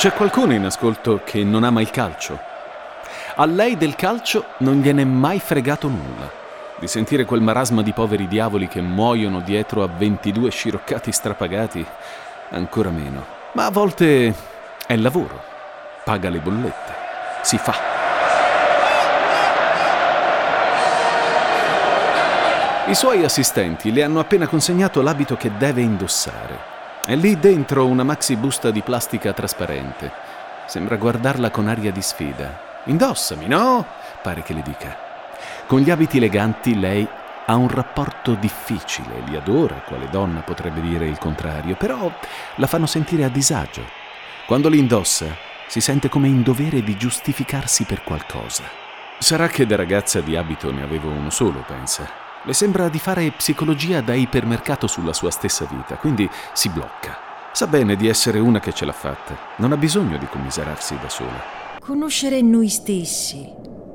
C'è qualcuno in ascolto che non ama il calcio. A lei del calcio non gliene è mai fregato nulla. Di sentire quel marasma di poveri diavoli che muoiono dietro a 22 sciroccati strapagati, ancora meno. Ma a volte è lavoro, paga le bollette, si fa. I suoi assistenti le hanno appena consegnato l'abito che deve indossare. È lì dentro una maxi busta di plastica trasparente. Sembra guardarla con aria di sfida. Indossami, no? Pare che le dica. Con gli abiti eleganti lei ha un rapporto difficile, li adora, quale donna potrebbe dire il contrario, però la fanno sentire a disagio. Quando li indossa si sente come in dovere di giustificarsi per qualcosa. Sarà che da ragazza di abito ne avevo uno solo, pensa. Le sembra di fare psicologia da ipermercato sulla sua stessa vita, quindi si blocca. Sa bene di essere una che ce l'ha fatta. Non ha bisogno di commiserarsi da sola. Conoscere noi stessi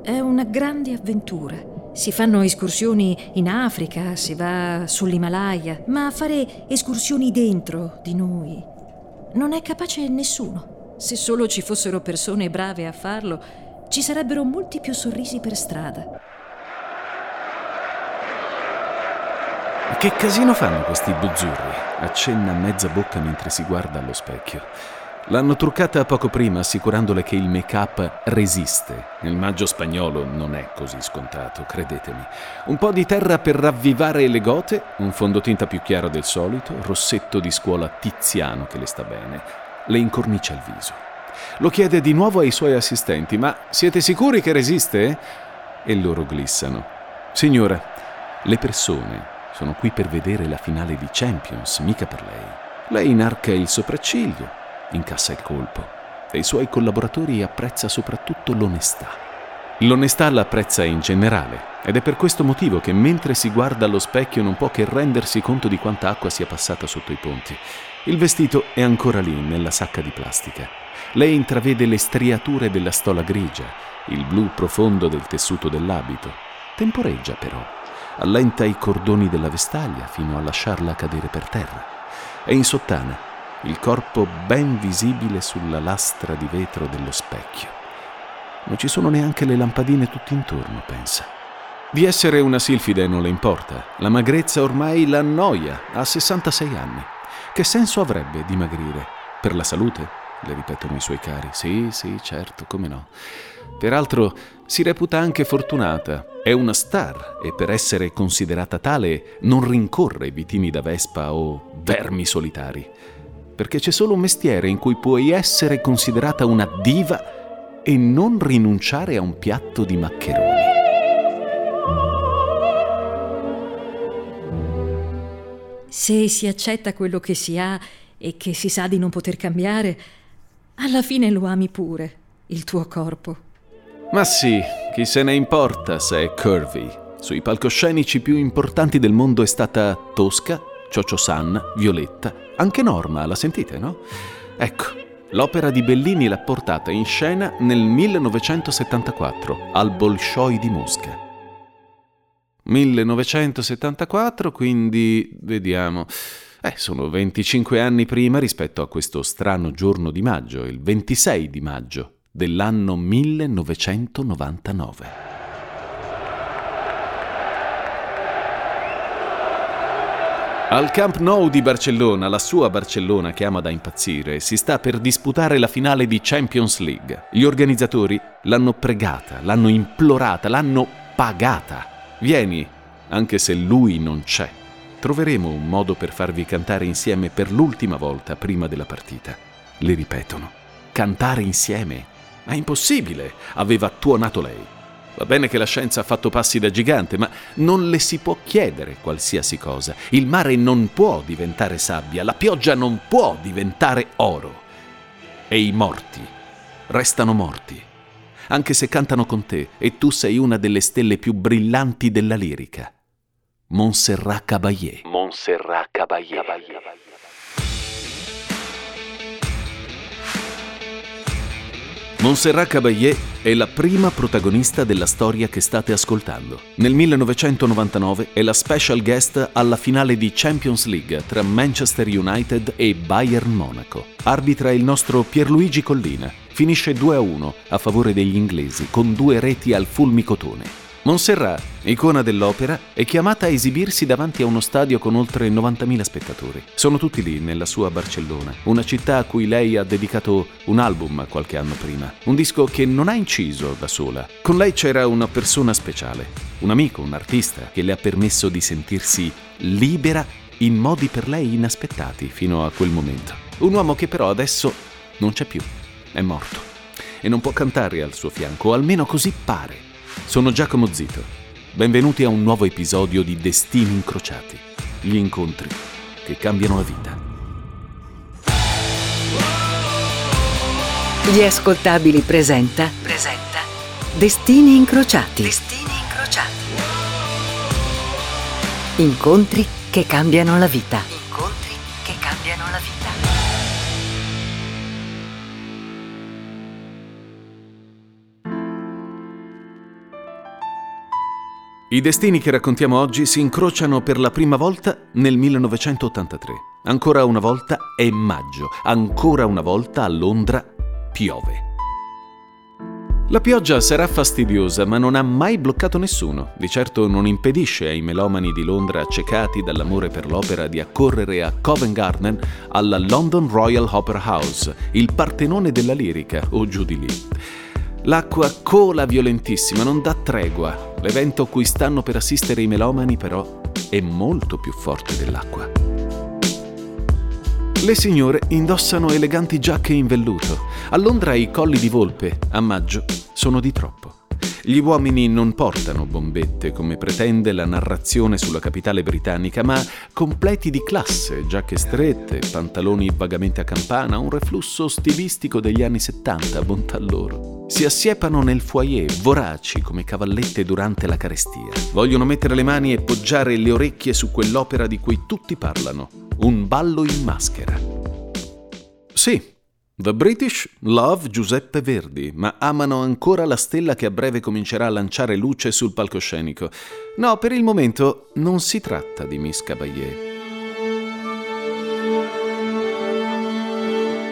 è una grande avventura. Si fanno escursioni in Africa, si va sull'Himalaya, ma fare escursioni dentro di noi non è capace nessuno. Se solo ci fossero persone brave a farlo, ci sarebbero molti più sorrisi per strada. Che casino fanno questi buzzurri? Accenna a mezza bocca mentre si guarda allo specchio. L'hanno truccata poco prima assicurandole che il make-up resiste. Il maggio spagnolo non è così scontato, credetemi. Un po' di terra per ravvivare le gote, un fondotinta più chiaro del solito, rossetto di scuola tiziano che le sta bene. Le incornicia il viso. Lo chiede di nuovo ai suoi assistenti, ma siete sicuri che resiste? E loro glissano. Signora, le persone sono qui per vedere la finale di Champions, mica per lei. Lei inarca il sopracciglio, incassa il colpo e i suoi collaboratori apprezza soprattutto l'onestà. L'onestà l'apprezza in generale ed è per questo motivo che mentre si guarda allo specchio non può che rendersi conto di quanta acqua sia passata sotto i ponti. Il vestito è ancora lì, nella sacca di plastica. Lei intravede le striature della stola grigia, il blu profondo del tessuto dell'abito. Temporeggia però allenta i cordoni della vestaglia fino a lasciarla cadere per terra. È in sottana, il corpo ben visibile sulla lastra di vetro dello specchio. Non ci sono neanche le lampadine tutt'intorno, pensa. Di essere una silfide non le importa. La magrezza ormai l'annoia, ha 66 anni. Che senso avrebbe dimagrire? Per la salute? Le ripetono i suoi cari. Sì, sì, certo, come no. Peraltro si reputa anche fortunata, è una star e per essere considerata tale non rincorre vitini da vespa o vermi solitari, perché c'è solo un mestiere in cui puoi essere considerata una diva e non rinunciare a un piatto di maccheroni. Se si accetta quello che si ha e che si sa di non poter cambiare, alla fine lo ami pure, il tuo corpo. Ma sì, chi se ne importa se è curvy. Sui palcoscenici più importanti del mondo è stata Tosca, Ciocio San, Violetta, anche Norma, la sentite, no? Ecco, l'opera di Bellini l'ha portata in scena nel 1974 al Bolshoi di Mosca. 1974, quindi vediamo. Eh, sono 25 anni prima rispetto a questo strano giorno di maggio, il 26 di maggio dell'anno 1999. Al Camp Nou di Barcellona, la sua Barcellona che ama da impazzire, si sta per disputare la finale di Champions League. Gli organizzatori l'hanno pregata, l'hanno implorata, l'hanno pagata. Vieni, anche se lui non c'è. Troveremo un modo per farvi cantare insieme per l'ultima volta prima della partita. Le ripetono. Cantare insieme ma è impossibile, aveva tuonato lei. Va bene che la scienza ha fatto passi da gigante, ma non le si può chiedere qualsiasi cosa. Il mare non può diventare sabbia, la pioggia non può diventare oro. E i morti restano morti, anche se cantano con te e tu sei una delle stelle più brillanti della lirica. Montserrat Caballé. Montserrat Caballé. Montserrat Caballé è la prima protagonista della storia che state ascoltando. Nel 1999 è la special guest alla finale di Champions League tra Manchester United e Bayern Monaco. Arbitra il nostro Pierluigi Collina. Finisce 2-1 a favore degli inglesi con due reti al fulmicotone. Montserrat, icona dell'opera, è chiamata a esibirsi davanti a uno stadio con oltre 90.000 spettatori. Sono tutti lì, nella sua Barcellona, una città a cui lei ha dedicato un album qualche anno prima, un disco che non ha inciso da sola. Con lei c'era una persona speciale, un amico, un artista, che le ha permesso di sentirsi libera in modi per lei inaspettati fino a quel momento. Un uomo che però adesso non c'è più, è morto. E non può cantare al suo fianco, o almeno così pare. Sono Giacomo Zito. Benvenuti a un nuovo episodio di Destini Incrociati, gli incontri che cambiano la vita. Gli ascoltabili presenta. Presenta. Destini Incrociati. Destini Incrociati. Incontri che cambiano la vita. I destini che raccontiamo oggi si incrociano per la prima volta nel 1983. Ancora una volta è maggio, ancora una volta a Londra piove. La pioggia sarà fastidiosa, ma non ha mai bloccato nessuno. Di certo non impedisce ai melomani di Londra accecati dall'amore per l'opera di accorrere a Covent Garden alla London Royal Opera House, il partenone della lirica, o giù di lì. L'acqua cola violentissima, non dà tregua. L'evento a cui stanno per assistere i melomani, però, è molto più forte dell'acqua. Le signore indossano eleganti giacche in velluto. A Londra i colli di volpe, a maggio, sono di troppo. Gli uomini non portano bombette, come pretende la narrazione sulla capitale britannica, ma completi di classe, giacche strette, pantaloni vagamente a campana, un reflusso stilistico degli anni 70, bontà loro. Si assiepano nel foyer, voraci come cavallette durante la carestia. Vogliono mettere le mani e poggiare le orecchie su quell'opera di cui tutti parlano, un ballo in maschera. Sì, The British love Giuseppe Verdi, ma amano ancora la stella che a breve comincerà a lanciare luce sul palcoscenico. No, per il momento non si tratta di Miss Caballé.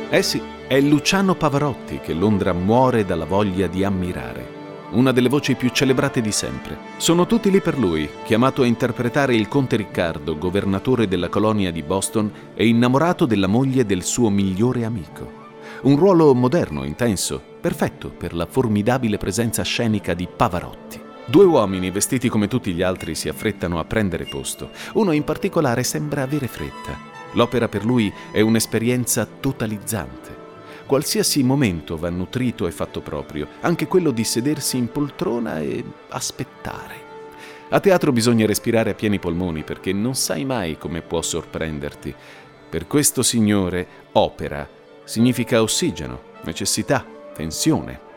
Eh sì, è Luciano Pavarotti che Londra muore dalla voglia di ammirare. Una delle voci più celebrate di sempre. Sono tutti lì per lui, chiamato a interpretare il conte Riccardo, governatore della colonia di Boston e innamorato della moglie del suo migliore amico. Un ruolo moderno, intenso, perfetto per la formidabile presenza scenica di Pavarotti. Due uomini vestiti come tutti gli altri si affrettano a prendere posto. Uno in particolare sembra avere fretta. L'opera per lui è un'esperienza totalizzante. Qualsiasi momento va nutrito e fatto proprio, anche quello di sedersi in poltrona e aspettare. A teatro bisogna respirare a pieni polmoni perché non sai mai come può sorprenderti. Per questo signore, opera significa ossigeno, necessità, tensione.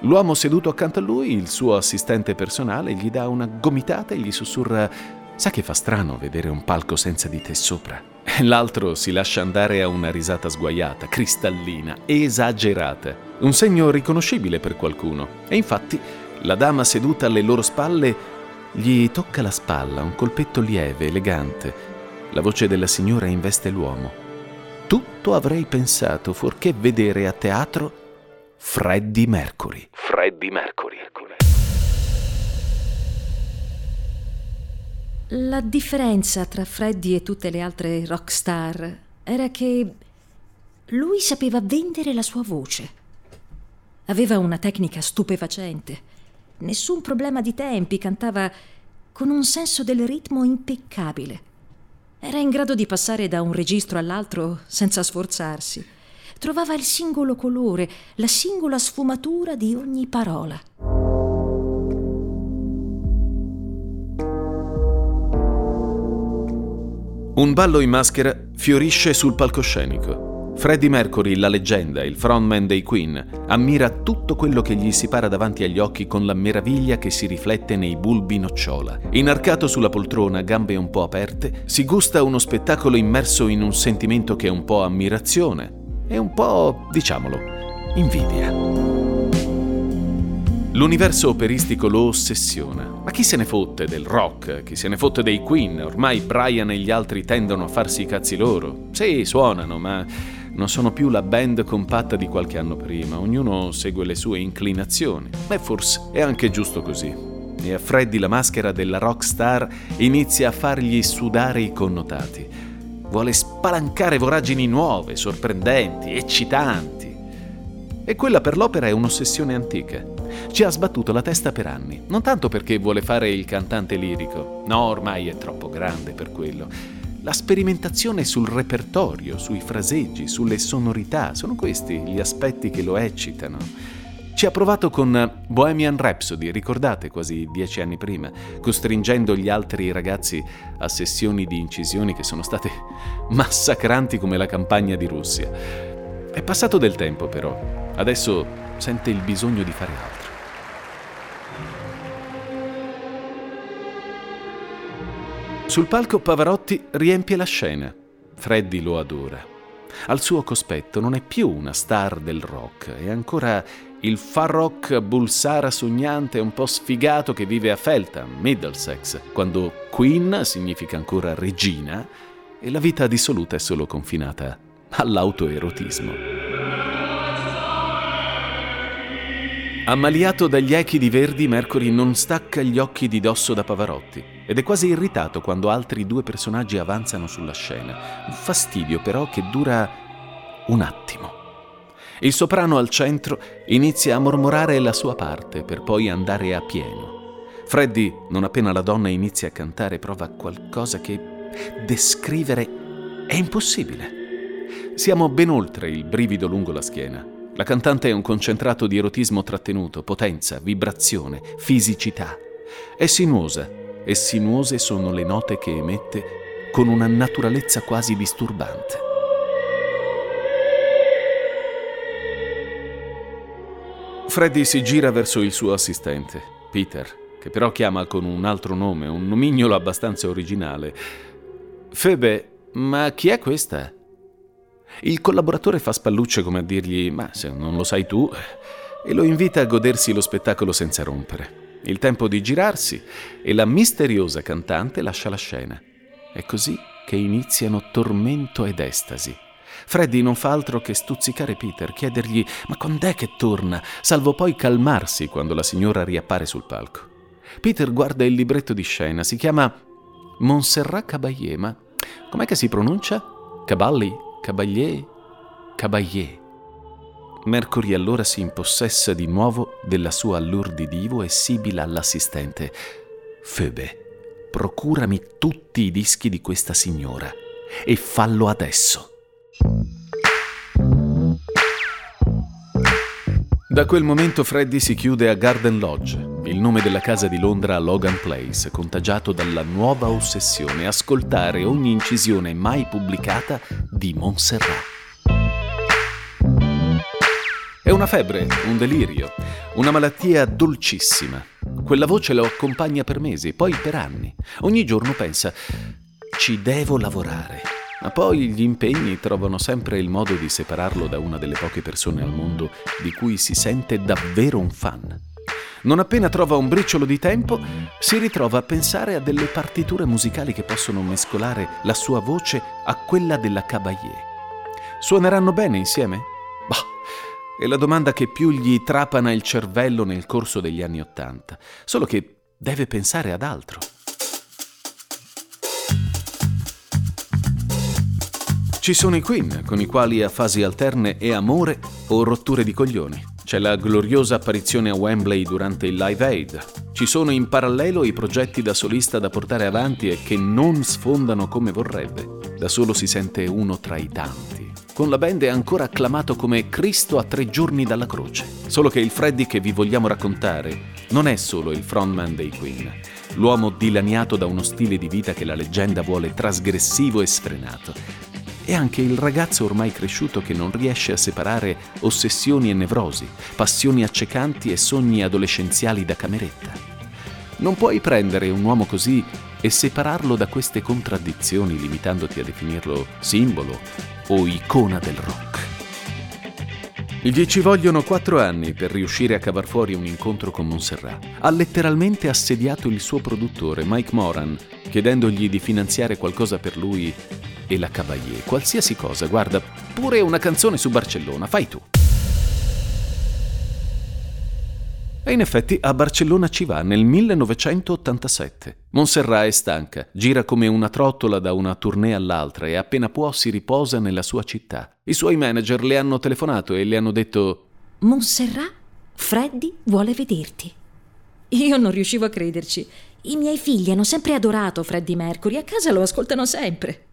L'uomo seduto accanto a lui, il suo assistente personale, gli dà una gomitata e gli sussurra Sa che fa strano vedere un palco senza di te sopra? L'altro si lascia andare a una risata sguaiata, cristallina, esagerata. Un segno riconoscibile per qualcuno. E infatti la dama seduta alle loro spalle gli tocca la spalla, un colpetto lieve, elegante. La voce della signora investe l'uomo tutto avrei pensato fuorché vedere a teatro Freddie Mercury. Freddie Mercury. La differenza tra Freddie e tutte le altre rock star era che lui sapeva vendere la sua voce. Aveva una tecnica stupefacente. Nessun problema di tempi, cantava con un senso del ritmo impeccabile. Era in grado di passare da un registro all'altro senza sforzarsi. Trovava il singolo colore, la singola sfumatura di ogni parola. Un ballo in maschera fiorisce sul palcoscenico. Freddie Mercury, la leggenda, il frontman dei Queen, ammira tutto quello che gli si para davanti agli occhi con la meraviglia che si riflette nei bulbi nocciola. Inarcato sulla poltrona, gambe un po' aperte, si gusta uno spettacolo immerso in un sentimento che è un po' ammirazione e un po', diciamolo, invidia. L'universo operistico lo ossessiona. Ma chi se ne fotte del rock? Chi se ne fotte dei Queen? Ormai Brian e gli altri tendono a farsi i cazzi loro. Sì, suonano, ma non sono più la band compatta di qualche anno prima. Ognuno segue le sue inclinazioni. E forse è anche giusto così. E a Freddy la maschera della rockstar inizia a fargli sudare i connotati. Vuole spalancare voragini nuove, sorprendenti, eccitanti. E quella per l'opera è un'ossessione antica ci ha sbattuto la testa per anni, non tanto perché vuole fare il cantante lirico, no, ormai è troppo grande per quello. La sperimentazione sul repertorio, sui fraseggi, sulle sonorità, sono questi gli aspetti che lo eccitano. Ci ha provato con Bohemian Rhapsody, ricordate, quasi dieci anni prima, costringendo gli altri ragazzi a sessioni di incisioni che sono state massacranti come la campagna di Russia. È passato del tempo però, adesso sente il bisogno di fare altro. Sul palco Pavarotti riempie la scena. Freddy lo adora. Al suo cospetto non è più una star del rock, è ancora il far rock bulsara sognante un po' sfigato che vive a Feltham, Middlesex, quando Queen significa ancora regina e la vita dissoluta è solo confinata all'autoerotismo. Ammaliato dagli echi di Verdi, Mercury non stacca gli occhi di dosso da Pavarotti ed è quasi irritato quando altri due personaggi avanzano sulla scena. Un fastidio però che dura un attimo. Il soprano al centro inizia a mormorare la sua parte per poi andare a pieno. Freddy, non appena la donna inizia a cantare, prova qualcosa che descrivere è impossibile. Siamo ben oltre il brivido lungo la schiena. La cantante è un concentrato di erotismo trattenuto, potenza, vibrazione, fisicità. È sinuosa e sinuose sono le note che emette con una naturalezza quasi disturbante. Freddy si gira verso il suo assistente, Peter, che però chiama con un altro nome, un nomignolo abbastanza originale. Febe, ma chi è questa? Il collaboratore fa spallucce come a dirgli ma se non lo sai tu e lo invita a godersi lo spettacolo senza rompere. Il tempo di girarsi e la misteriosa cantante lascia la scena. È così che iniziano tormento ed estasi. Freddy non fa altro che stuzzicare Peter, chiedergli ma quand'è che torna, salvo poi calmarsi quando la signora riappare sul palco. Peter guarda il libretto di scena, si chiama Montserrat Caballé, ma com'è che si pronuncia? Caballi? Caballé, Caballé. Mercury allora si impossessa di nuovo della sua allure di divo e sibila all'assistente. Febe, procurami tutti i dischi di questa signora e fallo adesso. Da quel momento Freddy si chiude a Garden Lodge, il nome della casa di Londra Logan Place, contagiato dalla nuova ossessione ascoltare ogni incisione mai pubblicata di Montserrat. È una febbre, un delirio, una malattia dolcissima. Quella voce lo accompagna per mesi, poi per anni. Ogni giorno pensa, ci devo lavorare ma poi gli impegni trovano sempre il modo di separarlo da una delle poche persone al mondo di cui si sente davvero un fan. Non appena trova un briciolo di tempo, si ritrova a pensare a delle partiture musicali che possono mescolare la sua voce a quella della Caballé. Suoneranno bene insieme? Bah, è la domanda che più gli trapana il cervello nel corso degli anni Ottanta, solo che deve pensare ad altro. Ci sono i Queen, con i quali a fasi alterne è amore o rotture di coglioni. C'è la gloriosa apparizione a Wembley durante il Live Aid. Ci sono in parallelo i progetti da solista da portare avanti e che non sfondano come vorrebbe. Da solo si sente uno tra i tanti. Con la band è ancora acclamato come Cristo a tre giorni dalla croce. Solo che il Freddy che vi vogliamo raccontare non è solo il frontman dei Queen, l'uomo dilaniato da uno stile di vita che la leggenda vuole trasgressivo e sfrenato è anche il ragazzo ormai cresciuto che non riesce a separare ossessioni e nevrosi, passioni accecanti e sogni adolescenziali da cameretta. Non puoi prendere un uomo così e separarlo da queste contraddizioni limitandoti a definirlo simbolo o icona del rock. Gli ci vogliono quattro anni per riuscire a cavar fuori un incontro con Montserrat. Ha letteralmente assediato il suo produttore, Mike Moran, chiedendogli di finanziare qualcosa per lui e la Caballé. Qualsiasi cosa, guarda, pure una canzone su Barcellona, fai tu. E in effetti a Barcellona ci va nel 1987. Montserrat è stanca, gira come una trottola da una tournée all'altra e appena può si riposa nella sua città. I suoi manager le hanno telefonato e le hanno detto Montserrat, Freddy vuole vederti. Io non riuscivo a crederci. I miei figli hanno sempre adorato Freddie Mercury, a casa lo ascoltano sempre.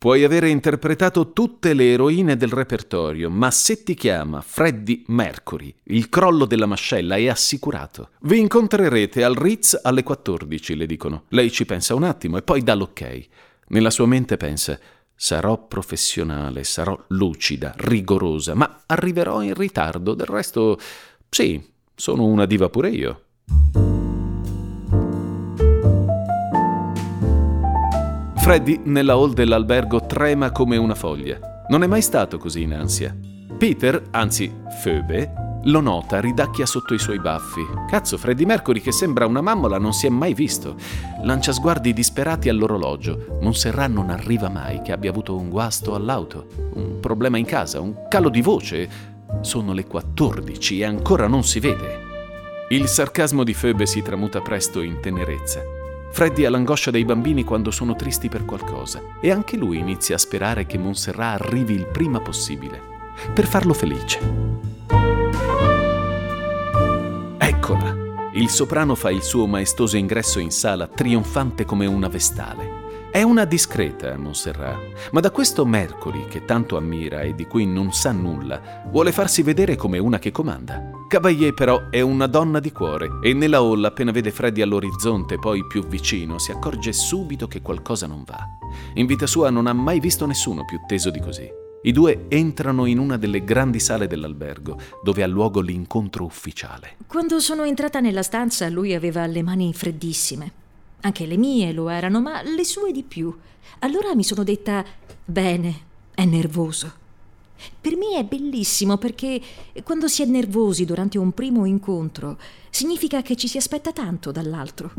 Puoi avere interpretato tutte le eroine del repertorio, ma se ti chiama Freddie Mercury, il crollo della mascella è assicurato. Vi incontrerete al Ritz alle 14, le dicono. Lei ci pensa un attimo e poi dà l'ok. Nella sua mente pensa sarò professionale, sarò lucida, rigorosa, ma arriverò in ritardo, del resto sì, sono una diva pure io. Freddy nella hall dell'albergo trema come una foglia. Non è mai stato così in ansia. Peter, anzi Phoebe, lo nota, ridacchia sotto i suoi baffi. Cazzo, Freddy Mercury che sembra una mammola non si è mai visto. Lancia sguardi disperati all'orologio. Montserrat non arriva mai, che abbia avuto un guasto all'auto, un problema in casa, un calo di voce. Sono le 14 e ancora non si vede. Il sarcasmo di Phoebe si tramuta presto in tenerezza. Freddy ha l'angoscia dei bambini quando sono tristi per qualcosa e anche lui inizia a sperare che Montserrat arrivi il prima possibile, per farlo felice. Eccola! Il soprano fa il suo maestoso ingresso in sala, trionfante come una vestale. È una discreta, Montserrat, ma da questo Mercury, che tanto ammira e di cui non sa nulla, vuole farsi vedere come una che comanda. Cavalier però è una donna di cuore e nella hall appena vede Freddy all'orizzonte, poi più vicino, si accorge subito che qualcosa non va. In vita sua non ha mai visto nessuno più teso di così. I due entrano in una delle grandi sale dell'albergo, dove ha luogo l'incontro ufficiale. Quando sono entrata nella stanza, lui aveva le mani freddissime. Anche le mie lo erano, ma le sue di più. Allora mi sono detta, bene, è nervoso. Per me è bellissimo perché quando si è nervosi durante un primo incontro significa che ci si aspetta tanto dall'altro.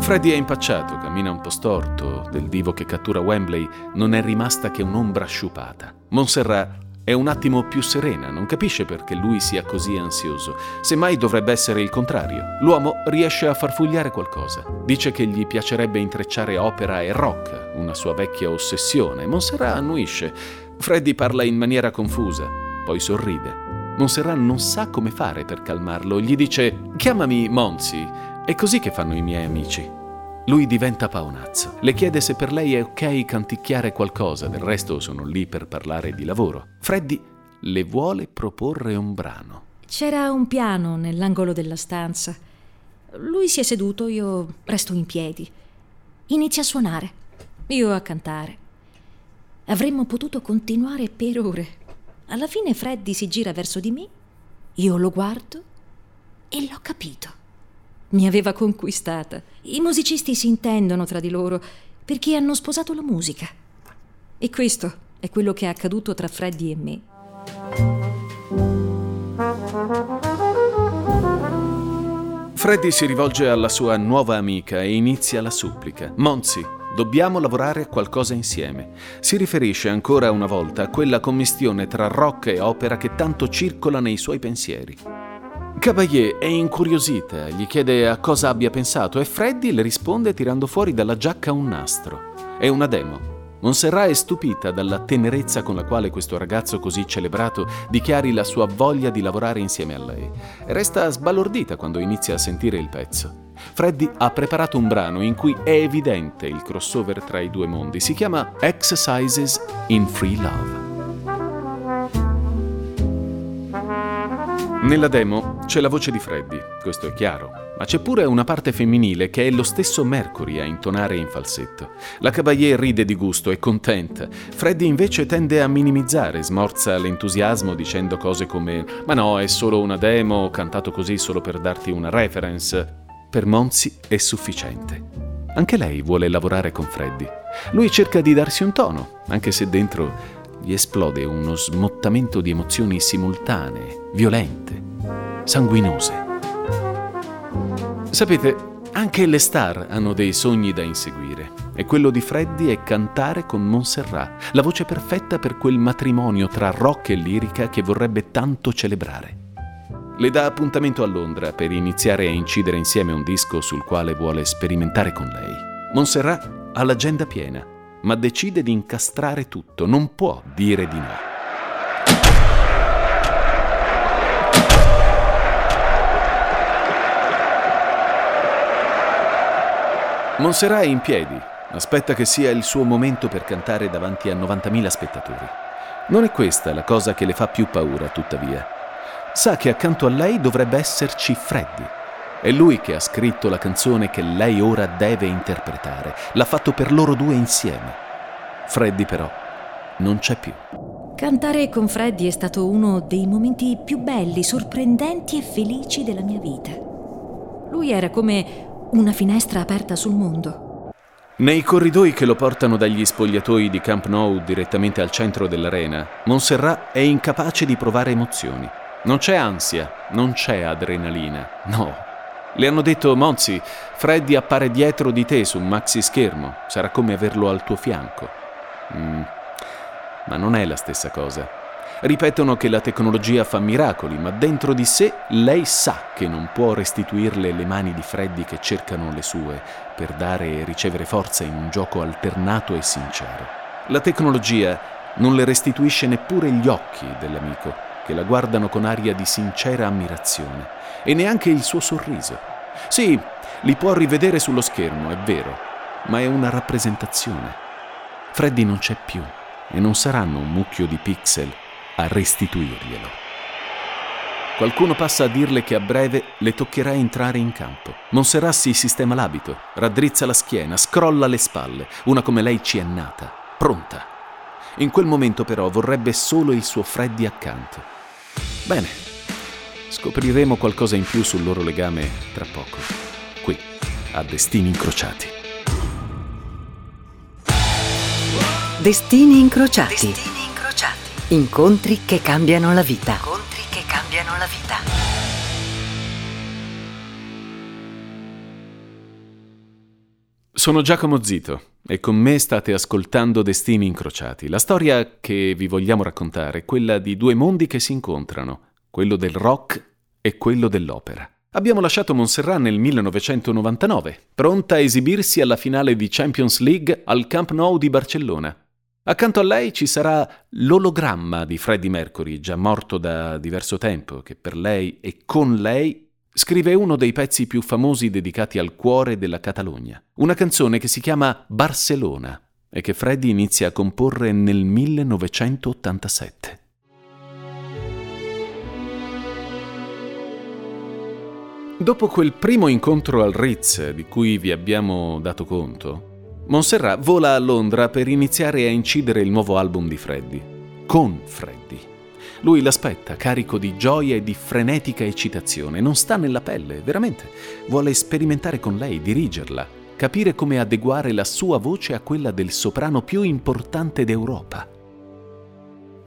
Freddy è impacciato, cammina un po' storto, del divo che cattura Wembley non è rimasta che un'ombra sciupata. Montserrat è un attimo più serena, non capisce perché lui sia così ansioso. Semmai dovrebbe essere il contrario. L'uomo riesce a farfugliare qualcosa. Dice che gli piacerebbe intrecciare opera e rock, una sua vecchia ossessione. Montserrat annuisce. Freddy parla in maniera confusa, poi sorride. Montserrat non sa come fare per calmarlo. Gli dice: Chiamami Monzi. È così che fanno i miei amici. Lui diventa paonazzo. Le chiede se per lei è ok canticchiare qualcosa, del resto sono lì per parlare di lavoro. Freddy le vuole proporre un brano. C'era un piano nell'angolo della stanza. Lui si è seduto, io resto in piedi. Inizia a suonare, io a cantare. Avremmo potuto continuare per ore. Alla fine Freddy si gira verso di me, io lo guardo e l'ho capito. Mi aveva conquistata. I musicisti si intendono tra di loro perché hanno sposato la musica. E questo è quello che è accaduto tra Freddy e me. Freddy si rivolge alla sua nuova amica e inizia la supplica. Monzi, dobbiamo lavorare a qualcosa insieme. Si riferisce ancora una volta a quella commistione tra rock e opera che tanto circola nei suoi pensieri. Cavalier è incuriosita, gli chiede a cosa abbia pensato e Freddy le risponde tirando fuori dalla giacca un nastro. È una demo. Montserrat è stupita dalla tenerezza con la quale questo ragazzo così celebrato dichiari la sua voglia di lavorare insieme a lei. Resta sbalordita quando inizia a sentire il pezzo. Freddy ha preparato un brano in cui è evidente il crossover tra i due mondi. Si chiama Exercises in Free Love. Nella demo c'è la voce di Freddy, questo è chiaro, ma c'è pure una parte femminile che è lo stesso Mercury a intonare in falsetto. La Cavalier ride di gusto, è contenta. Freddy invece tende a minimizzare, smorza l'entusiasmo dicendo cose come «Ma no, è solo una demo, ho cantato così solo per darti una reference». Per Monzi è sufficiente. Anche lei vuole lavorare con Freddy. Lui cerca di darsi un tono, anche se dentro gli esplode uno smottamento di emozioni simultanee, violente, sanguinose. Sapete, anche le star hanno dei sogni da inseguire e quello di Freddy è cantare con Montserrat, la voce perfetta per quel matrimonio tra rock e lirica che vorrebbe tanto celebrare. Le dà appuntamento a Londra per iniziare a incidere insieme un disco sul quale vuole sperimentare con lei. Montserrat ha l'agenda piena, ma decide di incastrare tutto, non può dire di no. Montserrat è in piedi, aspetta che sia il suo momento per cantare davanti a 90.000 spettatori. Non è questa la cosa che le fa più paura, tuttavia sa che accanto a lei dovrebbe esserci Freddy. È lui che ha scritto la canzone che lei ora deve interpretare. L'ha fatto per loro due insieme. Freddy però non c'è più. Cantare con Freddy è stato uno dei momenti più belli, sorprendenti e felici della mia vita. Lui era come una finestra aperta sul mondo. Nei corridoi che lo portano dagli spogliatoi di Camp Nou direttamente al centro dell'arena, Montserrat è incapace di provare emozioni. Non c'è ansia, non c'è adrenalina, no. Le hanno detto, Monzi, Freddy appare dietro di te su un maxi schermo, sarà come averlo al tuo fianco. Mm, ma non è la stessa cosa. Ripetono che la tecnologia fa miracoli, ma dentro di sé lei sa che non può restituirle le mani di Freddy che cercano le sue per dare e ricevere forza in un gioco alternato e sincero. La tecnologia non le restituisce neppure gli occhi dell'amico che la guardano con aria di sincera ammirazione, e neanche il suo sorriso. Sì, li può rivedere sullo schermo, è vero, ma è una rappresentazione. Freddy non c'è più e non saranno un mucchio di pixel a restituirglielo. Qualcuno passa a dirle che a breve le toccherà entrare in campo. Monserrat si sistema l'abito, raddrizza la schiena, scrolla le spalle, una come lei ci è nata, pronta. In quel momento però vorrebbe solo il suo Freddy accanto. Bene, scopriremo qualcosa in più sul loro legame tra poco, qui, a Destini Incrociati. Destini Incrociati. Destini Incrociati. Incontri che cambiano la vita. Incontri che cambiano la vita. Sono Giacomo Zito e con me state ascoltando Destini Incrociati. La storia che vi vogliamo raccontare è quella di due mondi che si incontrano, quello del rock e quello dell'opera. Abbiamo lasciato Montserrat nel 1999, pronta a esibirsi alla finale di Champions League al Camp Nou di Barcellona. Accanto a lei ci sarà l'ologramma di Freddie Mercury, già morto da diverso tempo, che per lei e con lei scrive uno dei pezzi più famosi dedicati al cuore della Catalogna, una canzone che si chiama Barcellona e che Freddy inizia a comporre nel 1987. Dopo quel primo incontro al Ritz di cui vi abbiamo dato conto, Montserrat vola a Londra per iniziare a incidere il nuovo album di Freddy, con Freddy. Lui l'aspetta, carico di gioia e di frenetica eccitazione. Non sta nella pelle, veramente. Vuole sperimentare con lei, dirigerla, capire come adeguare la sua voce a quella del soprano più importante d'Europa.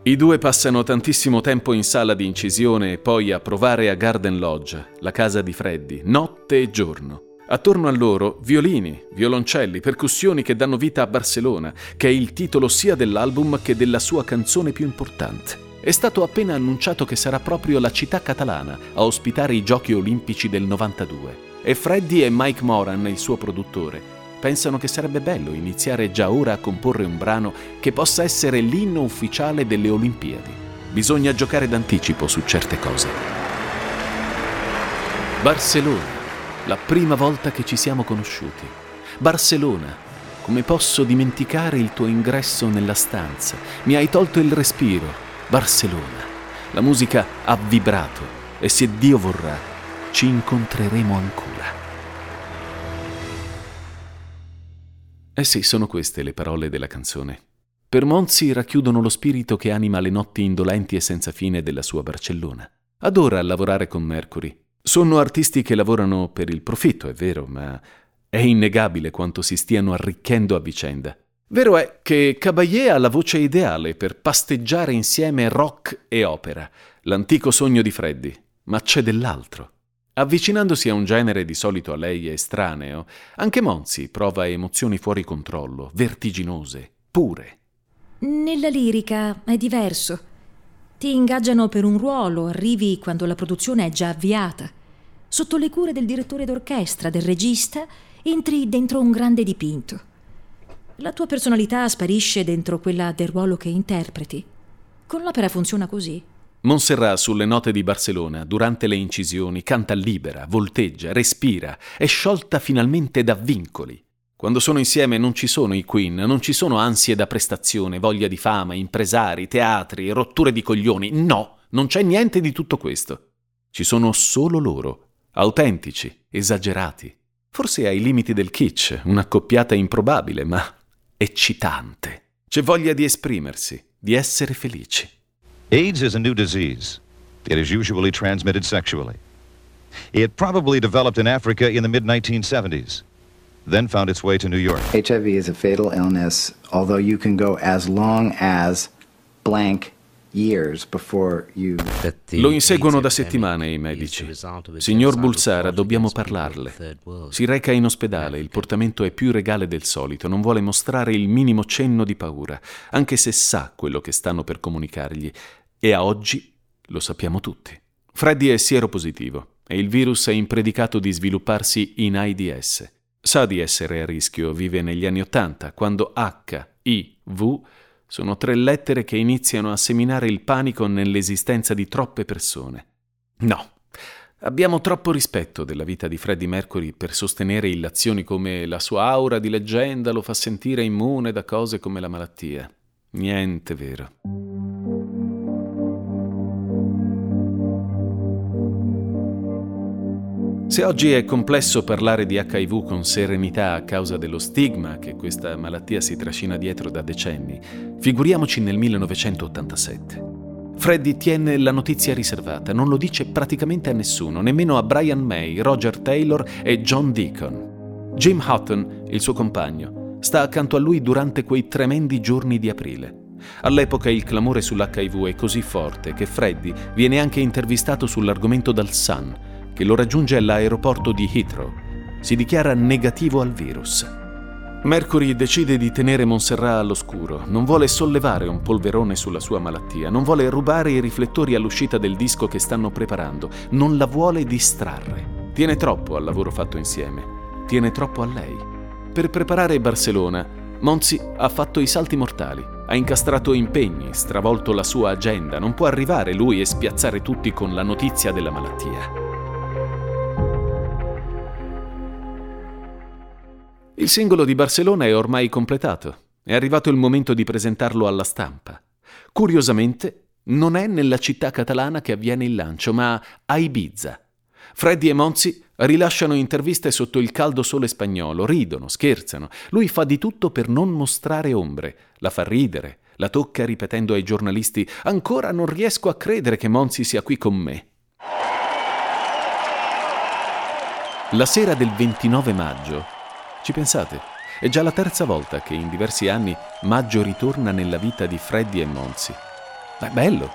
I due passano tantissimo tempo in sala di incisione e poi a provare a Garden Lodge, la casa di Freddy, notte e giorno. Attorno a loro violini, violoncelli, percussioni che danno vita a Barcellona, che è il titolo sia dell'album che della sua canzone più importante. È stato appena annunciato che sarà proprio la città catalana a ospitare i Giochi Olimpici del 92 e Freddy e Mike Moran, il suo produttore, pensano che sarebbe bello iniziare già ora a comporre un brano che possa essere l'inno ufficiale delle Olimpiadi. Bisogna giocare d'anticipo su certe cose. Barcellona, la prima volta che ci siamo conosciuti. Barcellona, come posso dimenticare il tuo ingresso nella stanza? Mi hai tolto il respiro Barcellona. La musica ha vibrato e se Dio vorrà ci incontreremo ancora. Eh sì, sono queste le parole della canzone. Per Monzi racchiudono lo spirito che anima le notti indolenti e senza fine della sua Barcellona. Adora lavorare con Mercury. Sono artisti che lavorano per il profitto, è vero, ma è innegabile quanto si stiano arricchendo a vicenda. Vero è che Caballé ha la voce ideale per pasteggiare insieme rock e opera, l'antico sogno di Freddy, ma c'è dell'altro. Avvicinandosi a un genere di solito a lei estraneo, anche Monzi prova emozioni fuori controllo, vertiginose, pure. Nella lirica è diverso. Ti ingaggiano per un ruolo, arrivi quando la produzione è già avviata. Sotto le cure del direttore d'orchestra, del regista, entri dentro un grande dipinto. La tua personalità sparisce dentro quella del ruolo che interpreti. Con l'opera funziona così. Montserrat sulle note di Barcellona, durante le incisioni, canta libera, volteggia, respira, è sciolta finalmente da vincoli. Quando sono insieme non ci sono i Queen, non ci sono ansie da prestazione, voglia di fama, impresari, teatri, rotture di coglioni. No, non c'è niente di tutto questo. Ci sono solo loro, autentici, esagerati. Forse ai limiti del kitsch, un'accoppiata improbabile, ma eccitante. C'è voglia di esprimersi, di essere felici. AIDS is a new disease. It is usually transmitted sexually. It probably developed in Africa in the mid 1970s, then found its way to New York. HIV is a fatal illness, although you can go as long as blank Lo inseguono da settimane i medici. Signor Bulsara, dobbiamo parlarle. Si reca in ospedale, il portamento è più regale del solito, non vuole mostrare il minimo cenno di paura, anche se sa quello che stanno per comunicargli. E a oggi lo sappiamo tutti. Freddy è sieropositivo e il virus è impredicato di svilupparsi in AIDS. Sa di essere a rischio, vive negli anni Ottanta, quando H, I, V sono tre lettere che iniziano a seminare il panico nell'esistenza di troppe persone. No, abbiamo troppo rispetto della vita di Freddie Mercury per sostenere illazioni come la sua aura di leggenda lo fa sentire immune da cose come la malattia. Niente vero. Se oggi è complesso parlare di HIV con serenità a causa dello stigma che questa malattia si trascina dietro da decenni, figuriamoci nel 1987. Freddy tiene la notizia riservata, non lo dice praticamente a nessuno, nemmeno a Brian May, Roger Taylor e John Deacon. Jim Houghton, il suo compagno, sta accanto a lui durante quei tremendi giorni di aprile. All'epoca il clamore sull'HIV è così forte che Freddy viene anche intervistato sull'argomento dal Sun, che lo raggiunge all'aeroporto di Heathrow. Si dichiara negativo al virus. Mercury decide di tenere Montserrat all'oscuro, non vuole sollevare un polverone sulla sua malattia, non vuole rubare i riflettori all'uscita del disco che stanno preparando, non la vuole distrarre. Tiene troppo al lavoro fatto insieme, tiene troppo a lei. Per preparare Barcellona, Monzi ha fatto i salti mortali, ha incastrato impegni, stravolto la sua agenda, non può arrivare lui e spiazzare tutti con la notizia della malattia. Il singolo di Barcellona è ormai completato. È arrivato il momento di presentarlo alla stampa. Curiosamente, non è nella città catalana che avviene il lancio, ma a Ibiza. Freddy e Monzi rilasciano interviste sotto il caldo sole spagnolo, ridono, scherzano. Lui fa di tutto per non mostrare ombre, la fa ridere, la tocca ripetendo ai giornalisti: Ancora non riesco a credere che Monzi sia qui con me. La sera del 29 maggio, ci pensate? È già la terza volta che in diversi anni Maggio ritorna nella vita di Freddy e Monzi. Ma è bello!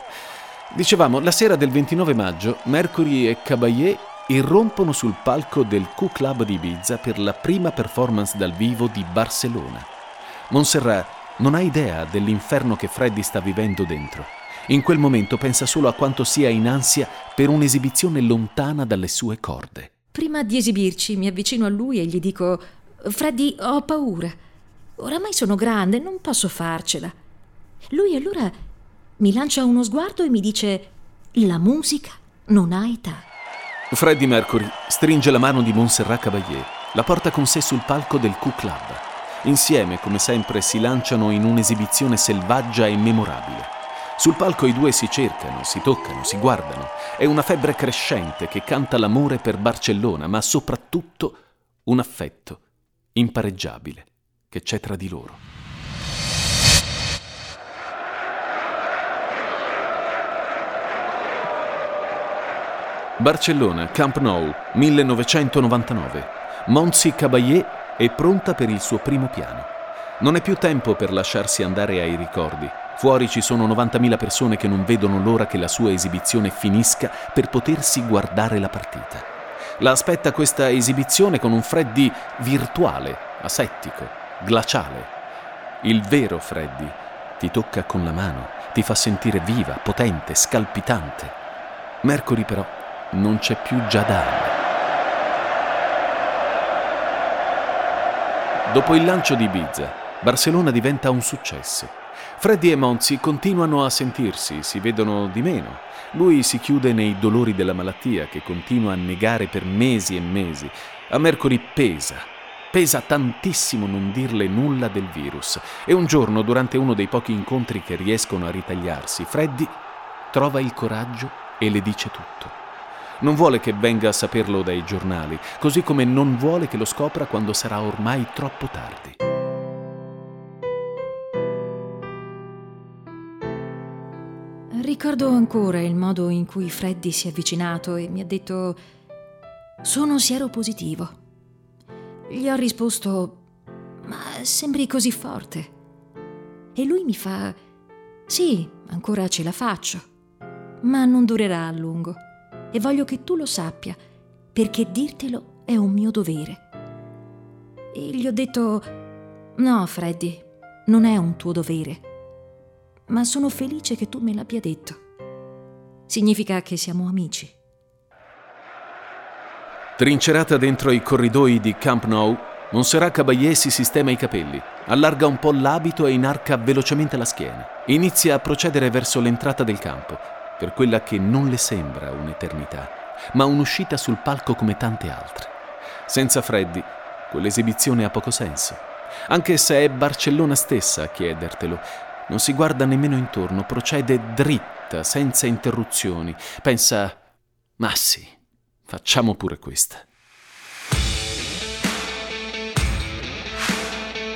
Dicevamo, la sera del 29 maggio, Mercury e Caballé irrompono sul palco del Q-Club di Ibiza per la prima performance dal vivo di Barcellona. Montserrat non ha idea dell'inferno che Freddy sta vivendo dentro. In quel momento pensa solo a quanto sia in ansia per un'esibizione lontana dalle sue corde. Prima di esibirci mi avvicino a lui e gli dico Freddy, ho paura. Oramai sono grande, non posso farcela. Lui allora mi lancia uno sguardo e mi dice: La musica non ha età. Freddie Mercury stringe la mano di Montserrat Caballé, la porta con sé sul palco del Q-Club. Insieme, come sempre, si lanciano in un'esibizione selvaggia e memorabile. Sul palco i due si cercano, si toccano, si guardano. È una febbre crescente che canta l'amore per Barcellona, ma soprattutto un affetto impareggiabile che c'è tra di loro. Barcellona, Camp Nou, 1999. Monsi Caballé è pronta per il suo primo piano. Non è più tempo per lasciarsi andare ai ricordi. Fuori ci sono 90.000 persone che non vedono l'ora che la sua esibizione finisca per potersi guardare la partita. La aspetta questa esibizione con un Freddy virtuale, asettico, glaciale. Il vero Freddy ti tocca con la mano, ti fa sentire viva, potente, scalpitante. Mercury però non c'è più già da anni. Dopo il lancio di Ibiza, Barcellona diventa un successo. Freddy e Monzi continuano a sentirsi, si vedono di meno. Lui si chiude nei dolori della malattia che continua a negare per mesi e mesi. A Mercury pesa, pesa tantissimo non dirle nulla del virus. E un giorno, durante uno dei pochi incontri che riescono a ritagliarsi, Freddy trova il coraggio e le dice tutto. Non vuole che venga a saperlo dai giornali, così come non vuole che lo scopra quando sarà ormai troppo tardi. Ricordo ancora il modo in cui Freddy si è avvicinato e mi ha detto sono sieropositivo. Gli ho risposto ma sembri così forte. E lui mi fa sì, ancora ce la faccio, ma non durerà a lungo e voglio che tu lo sappia, perché dirtelo è un mio dovere. E gli ho detto, no Freddy, non è un tuo dovere, ma sono felice che tu me l'abbia detto. Significa che siamo amici. Trincerata dentro i corridoi di Camp Nou, Montserrat Caballé si sistema i capelli, allarga un po' l'abito e inarca velocemente la schiena. Inizia a procedere verso l'entrata del campo per quella che non le sembra un'eternità, ma un'uscita sul palco come tante altre. Senza Freddy, quell'esibizione ha poco senso. Anche se è Barcellona stessa a chiedertelo, non si guarda nemmeno intorno, procede dritta, senza interruzioni. Pensa, ma sì, facciamo pure questa.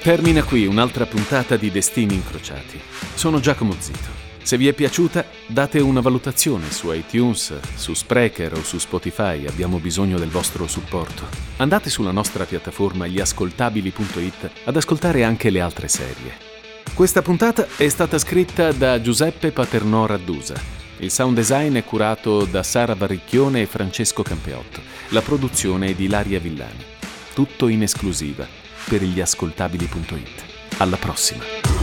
Termina qui un'altra puntata di Destini Incrociati. Sono Giacomo Zito. Se vi è piaciuta, date una valutazione su iTunes, su Sprecher o su Spotify, abbiamo bisogno del vostro supporto. Andate sulla nostra piattaforma gliascoltabili.it ad ascoltare anche le altre serie. Questa puntata è stata scritta da Giuseppe Paternò Raddusa. Il sound design è curato da Sara Varricchione e Francesco Campeotto. La produzione è di Ilaria Villani. Tutto in esclusiva per gliascoltabili.it. Alla prossima!